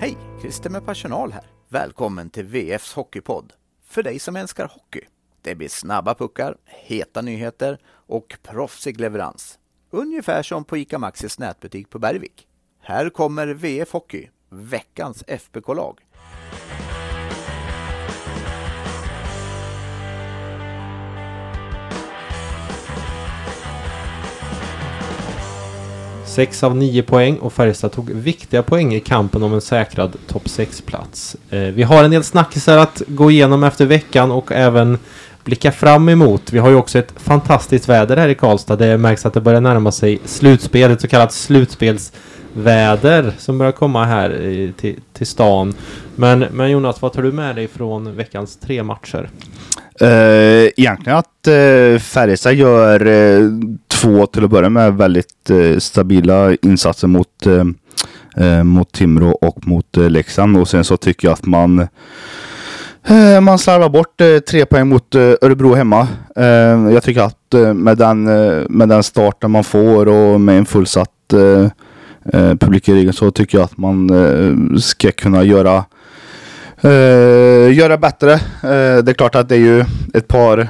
Hej! Christer med personal här. Välkommen till VFs Hockeypodd. För dig som älskar hockey. Det blir snabba puckar, heta nyheter och proffsig leverans. Ungefär som på ICA Maxis nätbutik på Bergvik. Här kommer VF Hockey, veckans FBK-lag. Sex av nio poäng och Färjestad tog viktiga poäng i kampen om en säkrad topp 6-plats. Eh, vi har en del snackisar att gå igenom efter veckan och även blicka fram emot. Vi har ju också ett fantastiskt väder här i Karlstad. Det märks att det börjar närma sig slutspel, ett så kallat slutspelsväder som börjar komma här i, till, till stan. Men, men Jonas, vad tar du med dig från veckans tre matcher? Uh, egentligen att uh, Färjestad gör uh, två till att börja med väldigt eh, stabila insatser mot, eh, eh, mot Timrå och mot eh, Leksand. Och sen så tycker jag att man man slarvar bort tre poäng mot Örebro hemma. jag tycker att med, den, med den starten man får och med en fullsatt publik i ryggen så tycker jag att man ska kunna göra göra bättre. Det är klart att det är ju ett par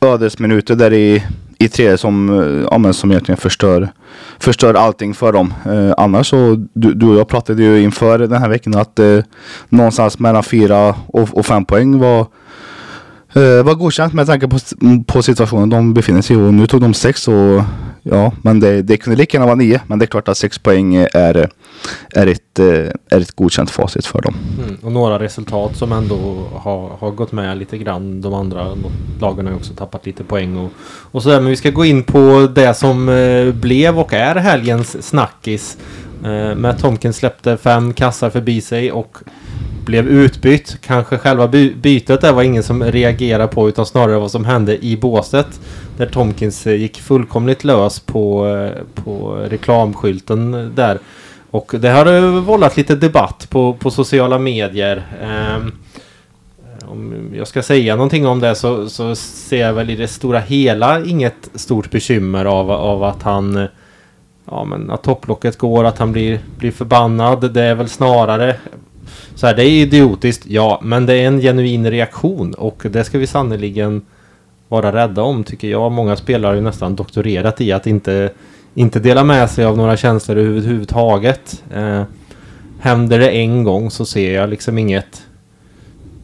ödesminuter där i, i tre som, eh, ja, som egentligen förstör, förstör allting för dem. Eh, annars så, du, du och jag pratade ju inför den här veckan att eh, någonstans mellan fyra och, och fem poäng var Uh, var godkänt med tanke på, på situationen de befinner sig i och nu tog de sex och ja, men det, det kunde lika gärna vara nio. Men det är klart att sex poäng är, är, ett, eh, är ett godkänt facit för dem. Mm, och några resultat som ändå har, har gått med lite grann. De andra lagen har ju också tappat lite poäng och, och sådär. Men vi ska gå in på det som eh, blev och är helgens snackis. Eh, Matt Tomkins släppte fem kassar förbi sig och blev utbytt. Kanske själva by bytet där var ingen som reagerade på utan snarare vad som hände i båset. Där Tomkins eh, gick fullkomligt lös på, eh, på reklamskylten eh, där. Och det har vållat lite debatt på, på sociala medier. Um, om jag ska säga någonting om det så, så ser jag väl i det stora hela inget stort bekymmer av, av att han Ja men att topplocket går, att han blir, blir förbannad. Det är väl snarare så här, det är idiotiskt, ja, men det är en genuin reaktion och det ska vi sannoliken vara rädda om tycker jag. Många spelare har ju nästan doktorerat i att inte, inte dela med sig av några känslor överhuvudtaget. Eh, händer det en gång så ser jag liksom inget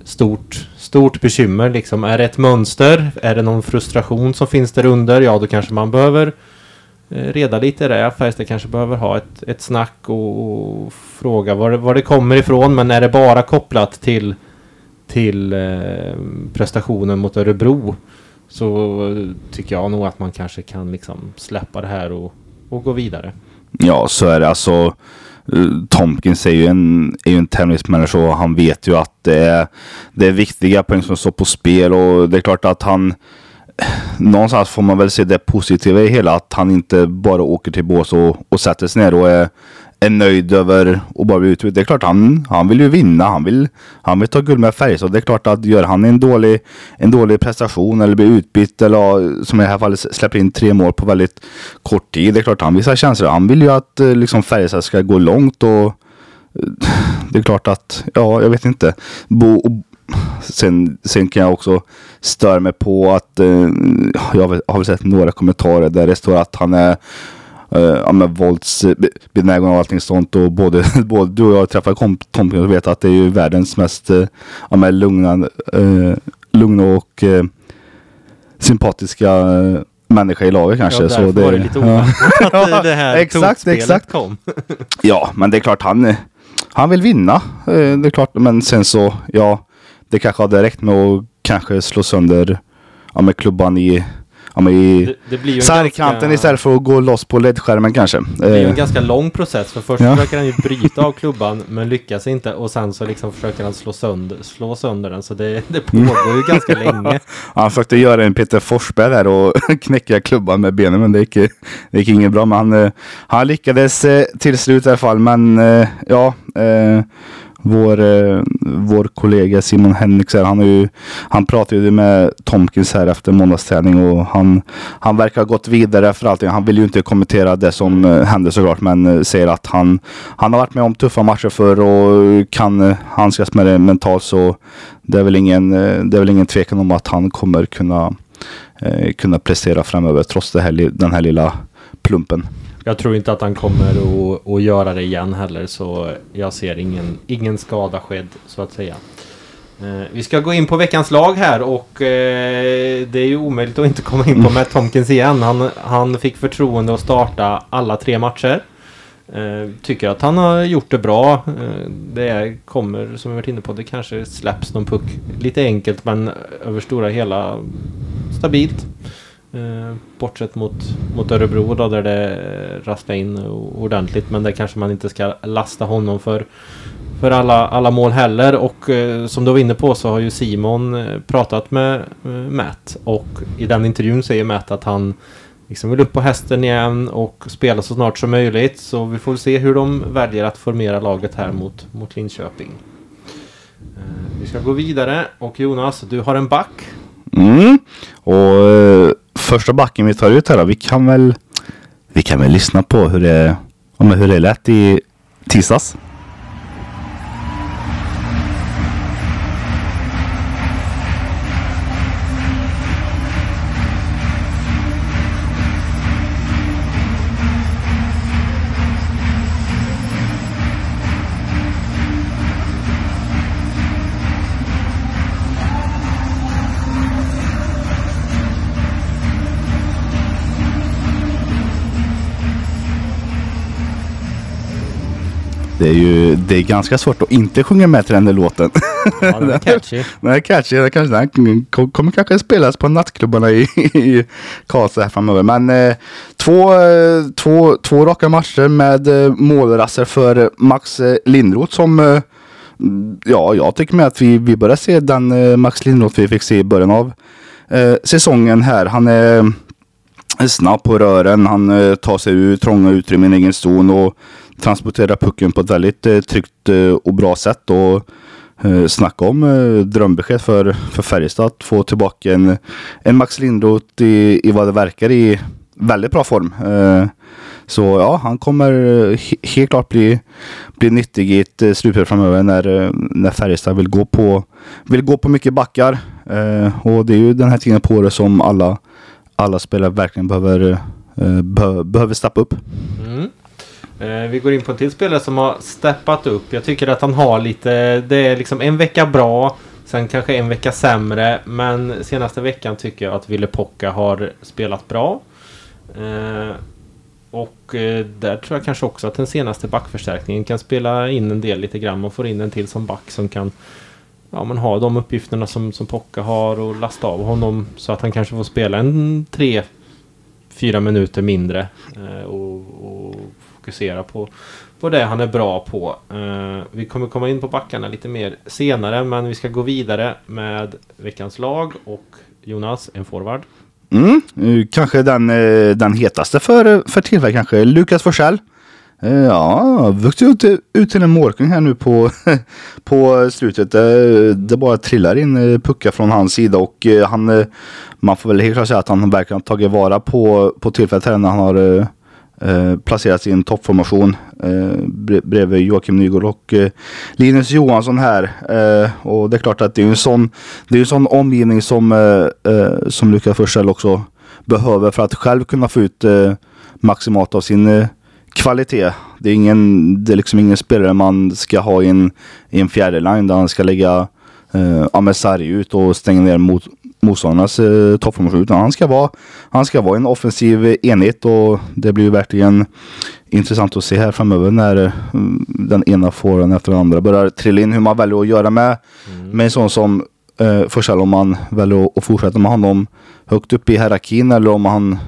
stort, stort bekymmer. Liksom. Är det ett mönster? Är det någon frustration som finns där under? Ja, då kanske man behöver Eh, Eh, reda lite i det. Färjestad kanske behöver ha ett, ett snack och, och fråga var det, var det kommer ifrån. Men är det bara kopplat till, till eh, prestationen mot Örebro så tycker jag nog att man kanske kan liksom släppa det här och, och gå vidare. Ja, så är det. Alltså, eh, Tomkins är ju en, är ju en tennismänniska och han vet ju att det är, det är viktiga poäng som står på spel och det är klart att han någonstans får man väl se det positiva i hela att han inte bara åker till bås och, och sätter sig ner och är, är nöjd över att bara bli utbytt. Det är klart han, han vill ju vinna. Han vill, han vill ta guld med Färjestad. Det är klart att gör han en dålig, en dålig prestation eller blir utbytt eller som i det här fallet släpper in tre mål på väldigt kort tid. Det är klart han visar känslor. Han vill ju att eh, liksom Färjestad ska gå långt och eh, det är klart att, ja, jag vet inte. Bo, sen, sen kan jag också störa mig på att eh, jag har väl sett några kommentarer där det står att han är Uh, ja, men våldsbenägen och allting sånt. Och både, både du och jag träffar Tomken och vet att det är ju världens mest uh, ja, men lugna, uh, lugna och uh, sympatiska uh, människa i laget kanske. Ja, så det var det lite oväntat att det här exakt, exakt. kom. ja, men det är klart han, han vill vinna. det är klart, men sen så, ja det kanske hade räckt med att kanske slå sönder ja, med klubban i ja, men i sargkanten ganska... istället för att gå loss på ledskärmen kanske. Det är ju en eh. ganska lång process. För först ja. försöker han ju bryta av klubban men lyckas inte. Och sen så liksom försöker han slå sönder, slå sönder den. Så det, det pågår ju ganska länge. Han försökte göra en Peter Forsberg där och knäcka klubban med benen. Men det gick, det gick inget bra. Men han, eh, han lyckades eh, till slut i alla fall. Men ja vår, eh, vår kollega Simon Henriks han, är ju, han pratade ju med Tomkins här efter måndagsträning och han, han verkar ha gått vidare för allting. Han vill ju inte kommentera det som eh, hände såklart men eh, säger att han, han har varit med om tuffa matcher förr och kan eh, handskas med det mentalt så det är väl ingen, eh, det är väl ingen tvekan om att han kommer kunna, eh, kunna prestera framöver trots det här, den här lilla plumpen. Jag tror inte att han kommer att, att göra det igen heller så jag ser ingen, ingen skada skedd så att säga. Eh, vi ska gå in på veckans lag här och eh, det är ju omöjligt att inte komma in på Matt Tomkins igen. Han, han fick förtroende att starta alla tre matcher. Eh, tycker att han har gjort det bra. Eh, det kommer, som vi varit inne på, det kanske släpps någon puck lite enkelt men över stora hela stabilt. Eh, bortsett mot, mot Örebro då, där det rasslade in ordentligt. Men det kanske man inte ska lasta honom för, för alla, alla mål heller. Och eh, som du var inne på så har ju Simon eh, pratat med eh, Matt. Och i den intervjun säger Matt att han liksom vill upp på hästen igen och spela så snart som möjligt. Så vi får se hur de väljer att formera laget här mot, mot Linköping. Eh, vi ska gå vidare och Jonas, du har en back. Mm. Och eh, första backen vi tar ut här då, vi kan väl vi kan väl lyssna på hur det, hur det lät i tisdags. Det är ju det är ganska svårt att inte sjunga med till den där låten. Ja, den är catchy. Den är catchy. Den, kanske, den kom- kommer kanske spelas på nattklubbarna i, i Karlstad här framöver. Men eh, två, eh, två, två raka matcher med eh, målraster för Max eh, Lindroth som eh, Ja, jag tycker med att vi, vi börjar se den eh, Max Lindroth vi fick se i början av säsongen här. Han är snabb på rören. Han eh, tar sig ur trånga utrymmen i egen zon och transporterar pucken på ett väldigt eh, tryggt eh, och bra sätt. Och eh, snacka om eh, drömbesked för, för Färjestad att få tillbaka en, en Max Lindroth i, i vad det verkar i väldigt bra form. Eh, så ja, han kommer eh, helt klart bli, bli nyttig i ett eh, slutspel framöver när, eh, när Färjestad vill gå på, vill gå på mycket backar. Eh, och det är ju den här tiden på året som alla alla spelare verkligen behöver, eh, be, behöver steppa upp. Mm. Eh, vi går in på en till spelare som har steppat upp. Jag tycker att han har lite... Det är liksom en vecka bra. Sen kanske en vecka sämre. Men senaste veckan tycker jag att Ville Pocka har spelat bra. Eh, och eh, där tror jag kanske också att den senaste backförstärkningen kan spela in en del lite grann. Man får in en till som back som kan ja, men ha de uppgifterna som, som Pocka har och lasta av honom så att han kanske får spela en tre, fyra minuter mindre eh, och, och fokusera på, på det han är bra på. Eh, vi kommer komma in på backarna lite mer senare men vi ska gå vidare med veckans lag och Jonas, en forward. Mm, eh, kanske den, eh, den hetaste för, för tillfället kanske. Lukas Forsell. Eh, ja, vuxit ut, ut till en målkung här nu på, på slutet. Det, det bara trillar in eh, puckar från hans sida och han, man får väl helt klart säga att han verkligen har tagit vara på, på tillfället här när han har eh, sin toppformation eh, bredvid Joakim Nygård och eh, Linus Johansson här. Eh, och det är klart att det är en sån, det är en sån omgivning som, eh, som Lukas Forsell också behöver för att själv kunna få ut maximalt av sin kvalitet. Det är, ingen, det är liksom ingen spelare man ska ha i en, i en fjärde line där han ska lägga eh, Amesari ut och stänga ner mot motståndarnas eh, toppformation. Utan han ska, vara, han ska vara en offensiv enhet och det blir verkligen intressant att se här framöver när eh, den ena fåren efter den andra börjar trilla in. Hur man väljer att göra med, med en sån som eh, Forsell om man väljer att, att fortsätta med honom högt upp i hierarkin eller om han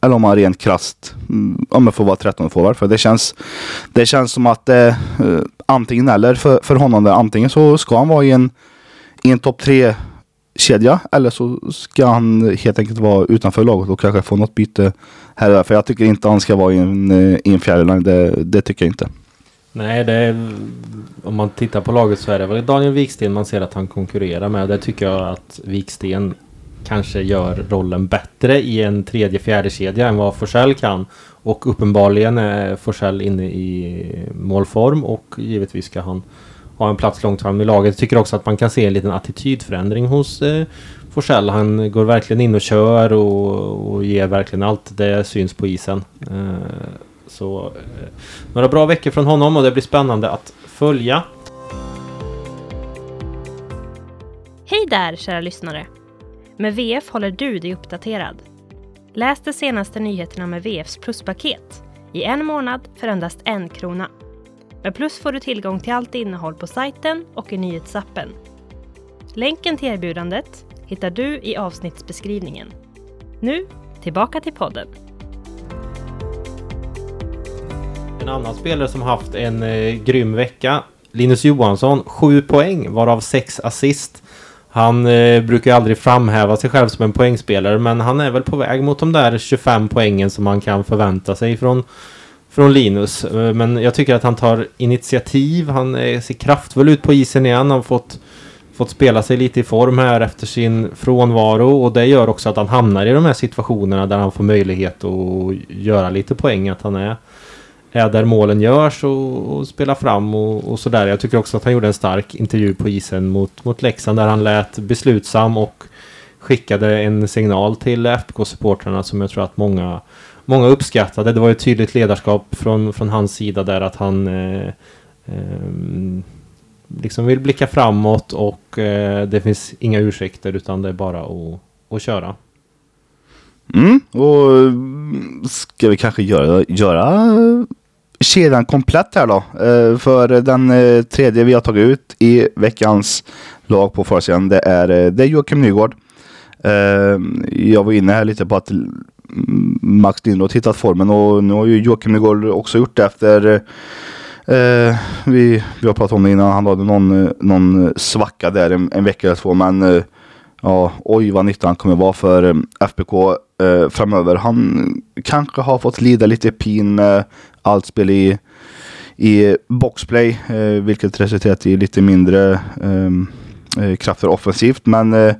eller om han rent krasst om mm, jag får vara 13 forward. För det känns, det känns som att eh, eh, antingen eller för, för honom. Där. Antingen så ska han vara i en, i en topp 3 kedja eller så ska han helt enkelt vara utanför laget och kanske få något byte här och där. För jag tycker inte han ska vara i en, eh, i en fjärde line. Det, det tycker jag inte. Nej, det är, om man tittar på laget så är det väl Daniel Viksten man ser att han konkurrerar med. Det tycker jag att Viksten kanske gör rollen bättre i en tredje fjärde kedja än vad Forsell kan. Och uppenbarligen är Forsell inne i målform och givetvis ska han ha en plats långt fram i laget. Jag tycker också att man kan se en liten attitydförändring hos eh, Forsell. Han går verkligen in och kör och, och ger verkligen allt. Det syns på isen. Eh, så eh, några bra veckor från honom och det blir spännande att följa. Hej där kära lyssnare! Med VF håller du dig uppdaterad. Läs de senaste nyheterna med VFs pluspaket i en månad för endast en krona. Med Plus får du tillgång till allt innehåll på sajten och i nyhetsappen. Länken till erbjudandet hittar du i avsnittsbeskrivningen. Nu, tillbaka till podden. En annan spelare som haft en eh, grym vecka. Linus Johansson, 7 poäng varav 6 assist. Han eh, brukar ju aldrig framhäva sig själv som en poängspelare men han är väl på väg mot de där 25 poängen som man kan förvänta sig från, från Linus. Eh, men jag tycker att han tar initiativ, han eh, ser kraftfull ut på isen igen, han har fått, fått spela sig lite i form här efter sin frånvaro. Och det gör också att han hamnar i de här situationerna där han får möjlighet att göra lite poäng, att han är är där målen görs och, och spelar fram och, och sådär. Jag tycker också att han gjorde en stark intervju på isen mot, mot Leksand där han lät beslutsam och skickade en signal till FBK-supportrarna som jag tror att många, många uppskattade. Det var ett tydligt ledarskap från, från hans sida där att han eh, eh, liksom vill blicka framåt och eh, det finns inga ursäkter utan det är bara att, att köra. Mm, och ska vi kanske göra, göra kedjan komplett här då. Eh, för den eh, tredje vi har tagit ut i veckans lag på försidan det är, eh, det är Joakim Nygård. Jag var inne här lite på att Max Lindroth hittat formen och nu har ju Joakim Nygård också gjort det efter vi, vi har pratat om det innan. Han hade någon, någon svacka där en, en vecka eller två. Men ja, oj vad nytta han kommer vara för FBK framöver. Han kanske har fått lida lite pin med allt spel i, i boxplay, eh, vilket resulterat i lite mindre ehm, eh, krafter offensivt. Men eh,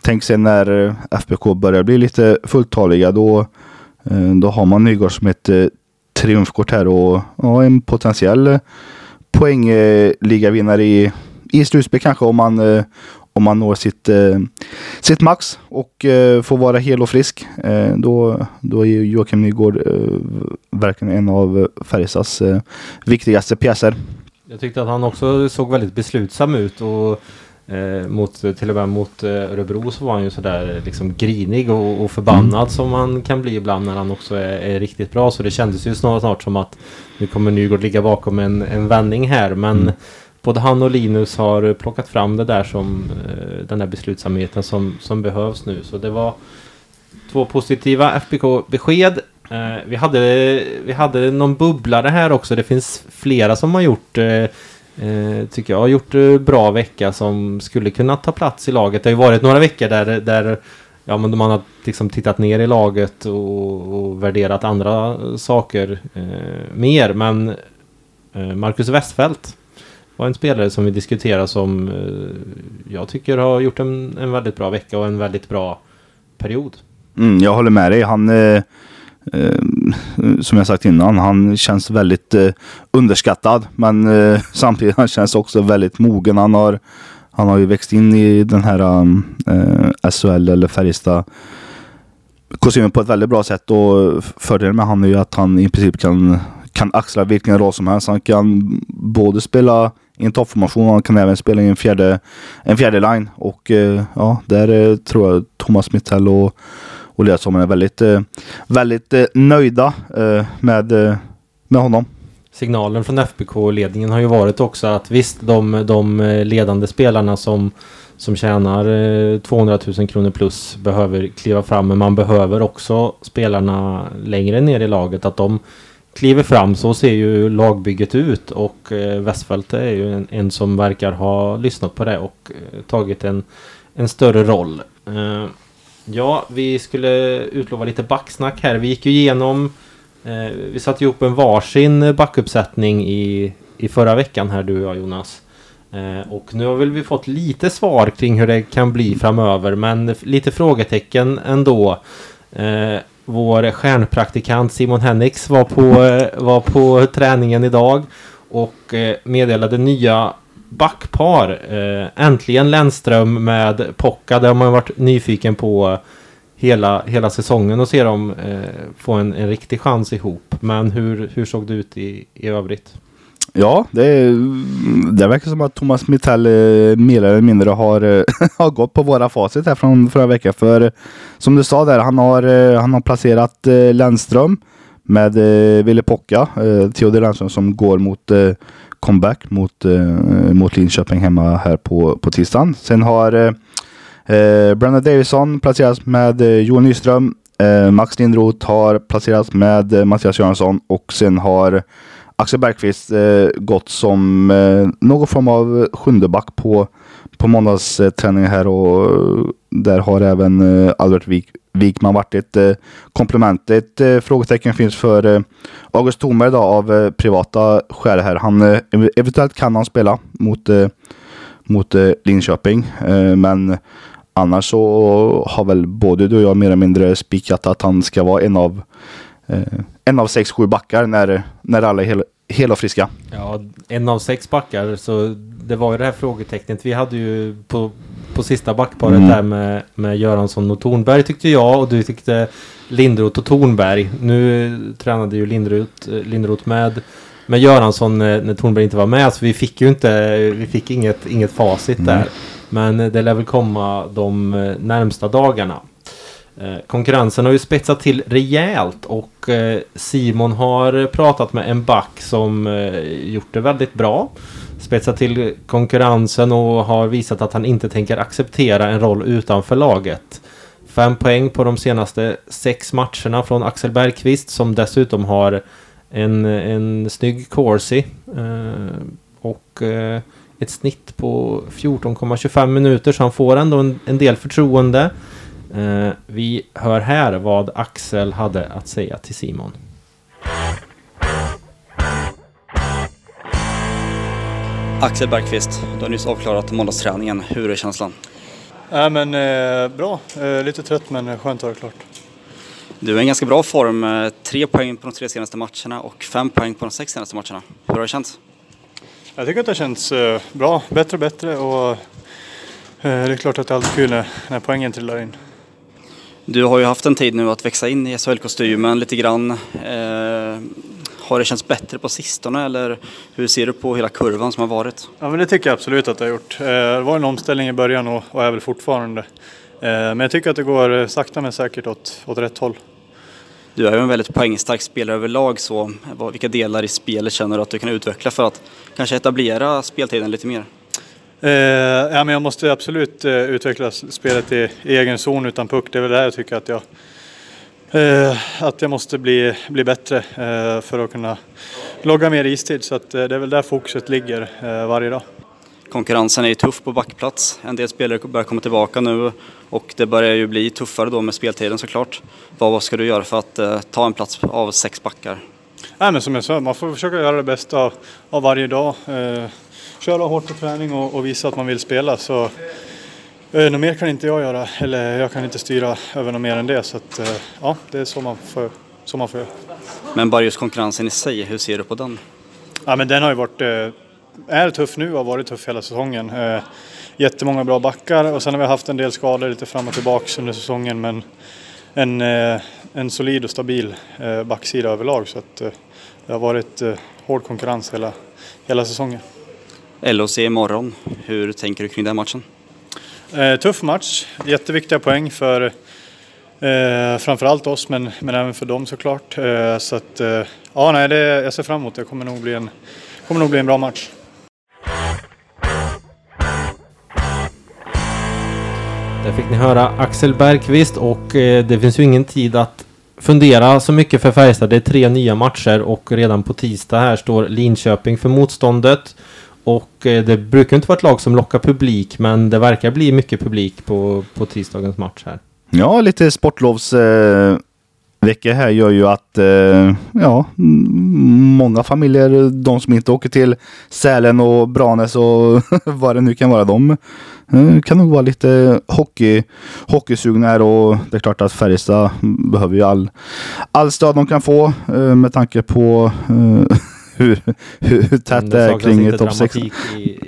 tänk sig när eh, FBK börjar bli lite fulltaliga, då, eh, då har man Nygård som ett eh, triumfkort här och, ja, en potentiell eh, poängligavinnare i, i slutspel kanske om man, om man når sitt, eh, sitt max och eh, får vara hel och frisk. Eh, då, då är Joakim Nygård eh, verkligen en av Färjestads eh, viktigaste pjäser. Jag tyckte att han också såg väldigt beslutsam ut och eh, mot, till och med mot Örebro så var han ju sådär liksom grinig och, och förbannad mm. som man kan bli ibland när han också är, är, riktigt bra. Så det kändes ju snart, snart som att nu kommer Nygård ligga bakom en, en vändning här. Men mm både han och Linus har plockat fram det där som eh, den där beslutsamheten som, som behövs nu. Så det var två positiva FBK-besked. Eh, vi, hade, vi hade någon bubblare här också. Det finns flera som har gjort eh, eh tycker jag har gjort eh, bra vecka som skulle kunna ta plats i laget. Det har ju varit några veckor där, där ja, men man har liksom tittat ner i laget och, och värderat andra saker eh, mer. Men eh, Marcus Westfält var en spelare som vi diskuterar som eh, jag tycker har gjort en, en väldigt bra vecka och en väldigt bra period. Mm, jag håller med dig. Han, eh, eh, som jag sagt innan, han känns väldigt eh, underskattad. Men eh, samtidigt han känns också väldigt mogen. Han har, han har ju växt in i den här eh, SHL eller Färjestad kostymen på ett väldigt bra sätt och fördelen med han är ju att han i princip kan, kan axla vilken roll som helst. Han kan både spela i en toppformation. Han kan även spela i en fjärde, en fjärde line. Och eh, ja, där eh, tror jag Thomas Mittell och, och Ledsommen är väldigt, eh, väldigt eh, nöjda eh, med, eh, med honom. Signalen från FBK-ledningen har ju varit också att visst, de, de ledande spelarna som som tjänar 200 000 kronor plus behöver kliva fram. Men man behöver också spelarna längre ner i laget. Att de kliver fram så ser ju lagbygget ut och eh, Westfält är ju en, en, som verkar ha lyssnat på det och eh, tagit en, en större roll. Eh, ja, vi skulle utlova lite backsnack här. Vi gick ju igenom eh, vi satte ihop en varsin backuppsättning i, i förra veckan här du och jag Jonas. Eh, och nu har väl vi fått lite svar kring hur det kan bli framöver men lite frågetecken ändå. Eh, vår stjärnpraktikant Simon Hennix var på, eh, var på träningen idag och eh, meddelade nya backpar. Eh, äntligen Lennström med Pocka. Det har man varit nyfiken på hela, hela säsongen och se dem få en, en riktig chans ihop. Men hur, hur såg det ut i, i övrigt? Ja, det, det verkar som att Thomas Mittell eh, mer eller mindre har, eh, har gått på våra facit här från förra veckan. För som du sa där, han har, eh, han har placerat eh, Lennström med eh, Ville Pocka, eh, Theodor Lennström som går mot eh, comeback mot, eh, mot Linköping hemma här på, på tisdagen. Sen har eh, eh, Davison placerats med Johan Nyström. Eh, Max Lindroth har placerats med Mattias Göransson och sen har Axel Bergqvist eh, gått som eh, någon form av sjunde back på, på måndagsträningen här och eh, där har även eh, Albert Wik, Wikman varit ett eh, komplement. Ett eh, frågetecken finns för eh, August Thornberg idag av eh, privata skäl här. Han, eh, eventuellt kan han spela mot, eh, mot eh, Linköping, eh, men annars så har väl både du och jag mer eller mindre spikat att han ska vara en av en av sex, sju backar när, när alla är hel, hela och friska. Ja, en av sex backar. Så det var ju det här frågetecknet. Vi hade ju på, på sista backparet Mm. där med, med Göransson och Tornberg tyckte jag och du tyckte Lindroth och Tornberg. Nu tränade ju Lindroth, eh, Lindroth med, med Göransson när, Tornberg inte var med. Så vi fick ju inte, vi fick inget, inget facit Mm. där. Men eh, det lär väl komma de eh, närmsta dagarna. Eh, konkurrensen har ju spetsat till rejält och eh, Simon har pratat med en back som eh, gjort det väldigt bra. Spetsat till konkurrensen och har visat att han inte tänker acceptera en roll utanför laget. Fem poäng på de senaste sex matcherna från Axel Bergqvist som dessutom har en, en snygg corsi. Och ett snitt på 14,25 minuter så han får ändå en, en del förtroende. Eh, vi hör här vad Axel hade att säga till Simon. Axel Bergqvist, du har nyss avklarat måndagsträningen. Hur är känslan? Nej men eh, bra, eh, lite trött men skönt att ha det klart. Du är i en ganska bra form. eh, Tre poäng på de tre senaste matcherna och fem poäng på de sex senaste matcherna. Hur har det känts? Jag tycker att det känns eh, bra, bättre och bättre och eh, det är klart att det är alltid kul när, när poängen trillar in. Du har ju haft en tid nu att växa in i SHL-kostymen lite grann. Eh, har det känts bättre på sistone eller hur ser du på hela kurvan som har varit? Ja men det tycker jag absolut att det har gjort. Eh, det var en omställning i början och, och är väl fortfarande. Eh, men jag tycker att det går eh, sakta men säkert åt, åt rätt håll. Du är ju en väldigt poängstark spelare överlag så vilka delar i spelet känner du att du kan utveckla för att kanske etablera speltiden lite mer? Eh, ja, men jag måste absolut eh, utveckla spelet i, i egen zon utan puck. Det är väl där jag tycker att jag, eh, att jag måste bli, bli bättre eh, för att kunna logga mer istid. Så att, eh, det är väl där fokuset ligger eh, varje dag. Konkurrensen är ju tuff på backplats. En del spelare börjar komma tillbaka nu och det börjar ju bli tuffare då med speltiden såklart. Vad vad ska du göra för att ta en plats av sex backar? Nej, men som jag sa, man får försöka göra det bästa av, av varje dag. Köra hårt på träning och, och visa att man vill spela. Så, eh, något mer kan inte jag göra, eller jag kan inte styra över något mer än det. Så att, eh, ja, det är så man får, så man får göra. Men bara just konkurrensen i sig, hur ser du på den? Ja, men den har ju varit, eh, är tuff nu och har varit tuff hela säsongen. Eh, jättemånga bra backar och sen har vi haft en del skador lite fram och tillbaks under säsongen. Men en, eh, en solid och stabil eh, backsida överlag. Så att, eh, det har varit hård konkurrens hela, hela säsongen. LHC imorgon, hur tänker du kring den matchen? Eh, tuff match, jätteviktiga poäng för eh, framförallt oss men, men även för dem såklart. Eh, så att, eh, ja, nej, det, jag ser fram emot det. Det kommer nog bli en, kommer nog bli en bra match. Där fick ni höra Axel Bergqvist och eh, det finns ju ingen tid att fundera så mycket för Färjestad. Det är tre nya matcher och redan på tisdag här står Linköping för motståndet. Och eh, det brukar inte vara ett lag som lockar publik men det verkar bli mycket publik på, på tisdagens match här. Ja, lite sportlovs... Eh, vecka här gör ju att eh, ja, många familjer, de som inte åker till Sälen och Branäs och vad det nu kan vara, de eh, kan nog vara lite hockey, hockeysugna här och det är klart att Färjestad behöver ju all, all stöd de kan få eh, med tanke på eh, hur, hur, tätt det är kring topp 6. i, i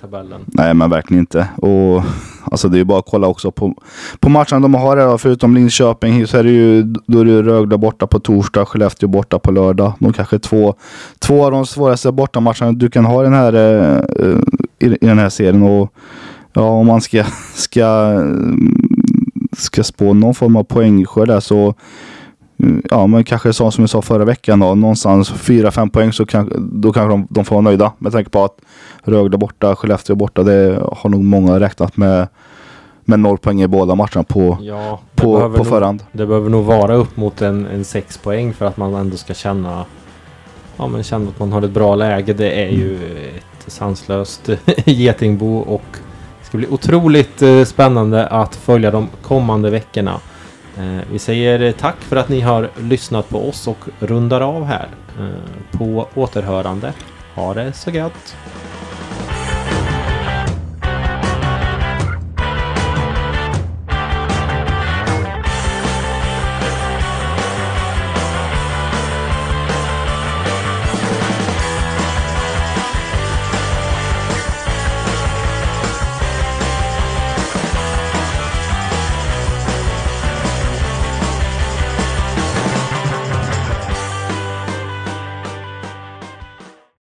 tabellen. Nej, men verkligen inte. Och alltså det är bara att kolla också på, på matcherna de har här. Förutom Linköping så är det ju, då är det Rögle borta på torsdag, Skellefteå borta på lördag. De kanske två, två av de svåraste bortamatcherna du kan ha den här, uh, i, i, den här serien. Och ja, om man ska, ska, ska spå någon form av poängskörd där så ja, men kanske så som jag sa förra veckan då, någonstans 4-5 poäng så kan, då kanske de, de får vara nöjda med tanke på att Rögle borta, Skellefteå borta, det har nog många räknat med med noll poäng i båda matcherna på, ja, på, på nog, förhand. Det behöver nog vara upp mot en, en sex poäng för att man ändå ska känna Ja men känna att man har ett bra läge. Det är ju ett sanslöst getingbo och det ska bli otroligt eh, spännande att följa de kommande veckorna. Eh, vi säger tack för att ni har lyssnat på oss och rundar av här. Eh, på återhörande. Ha det så gött!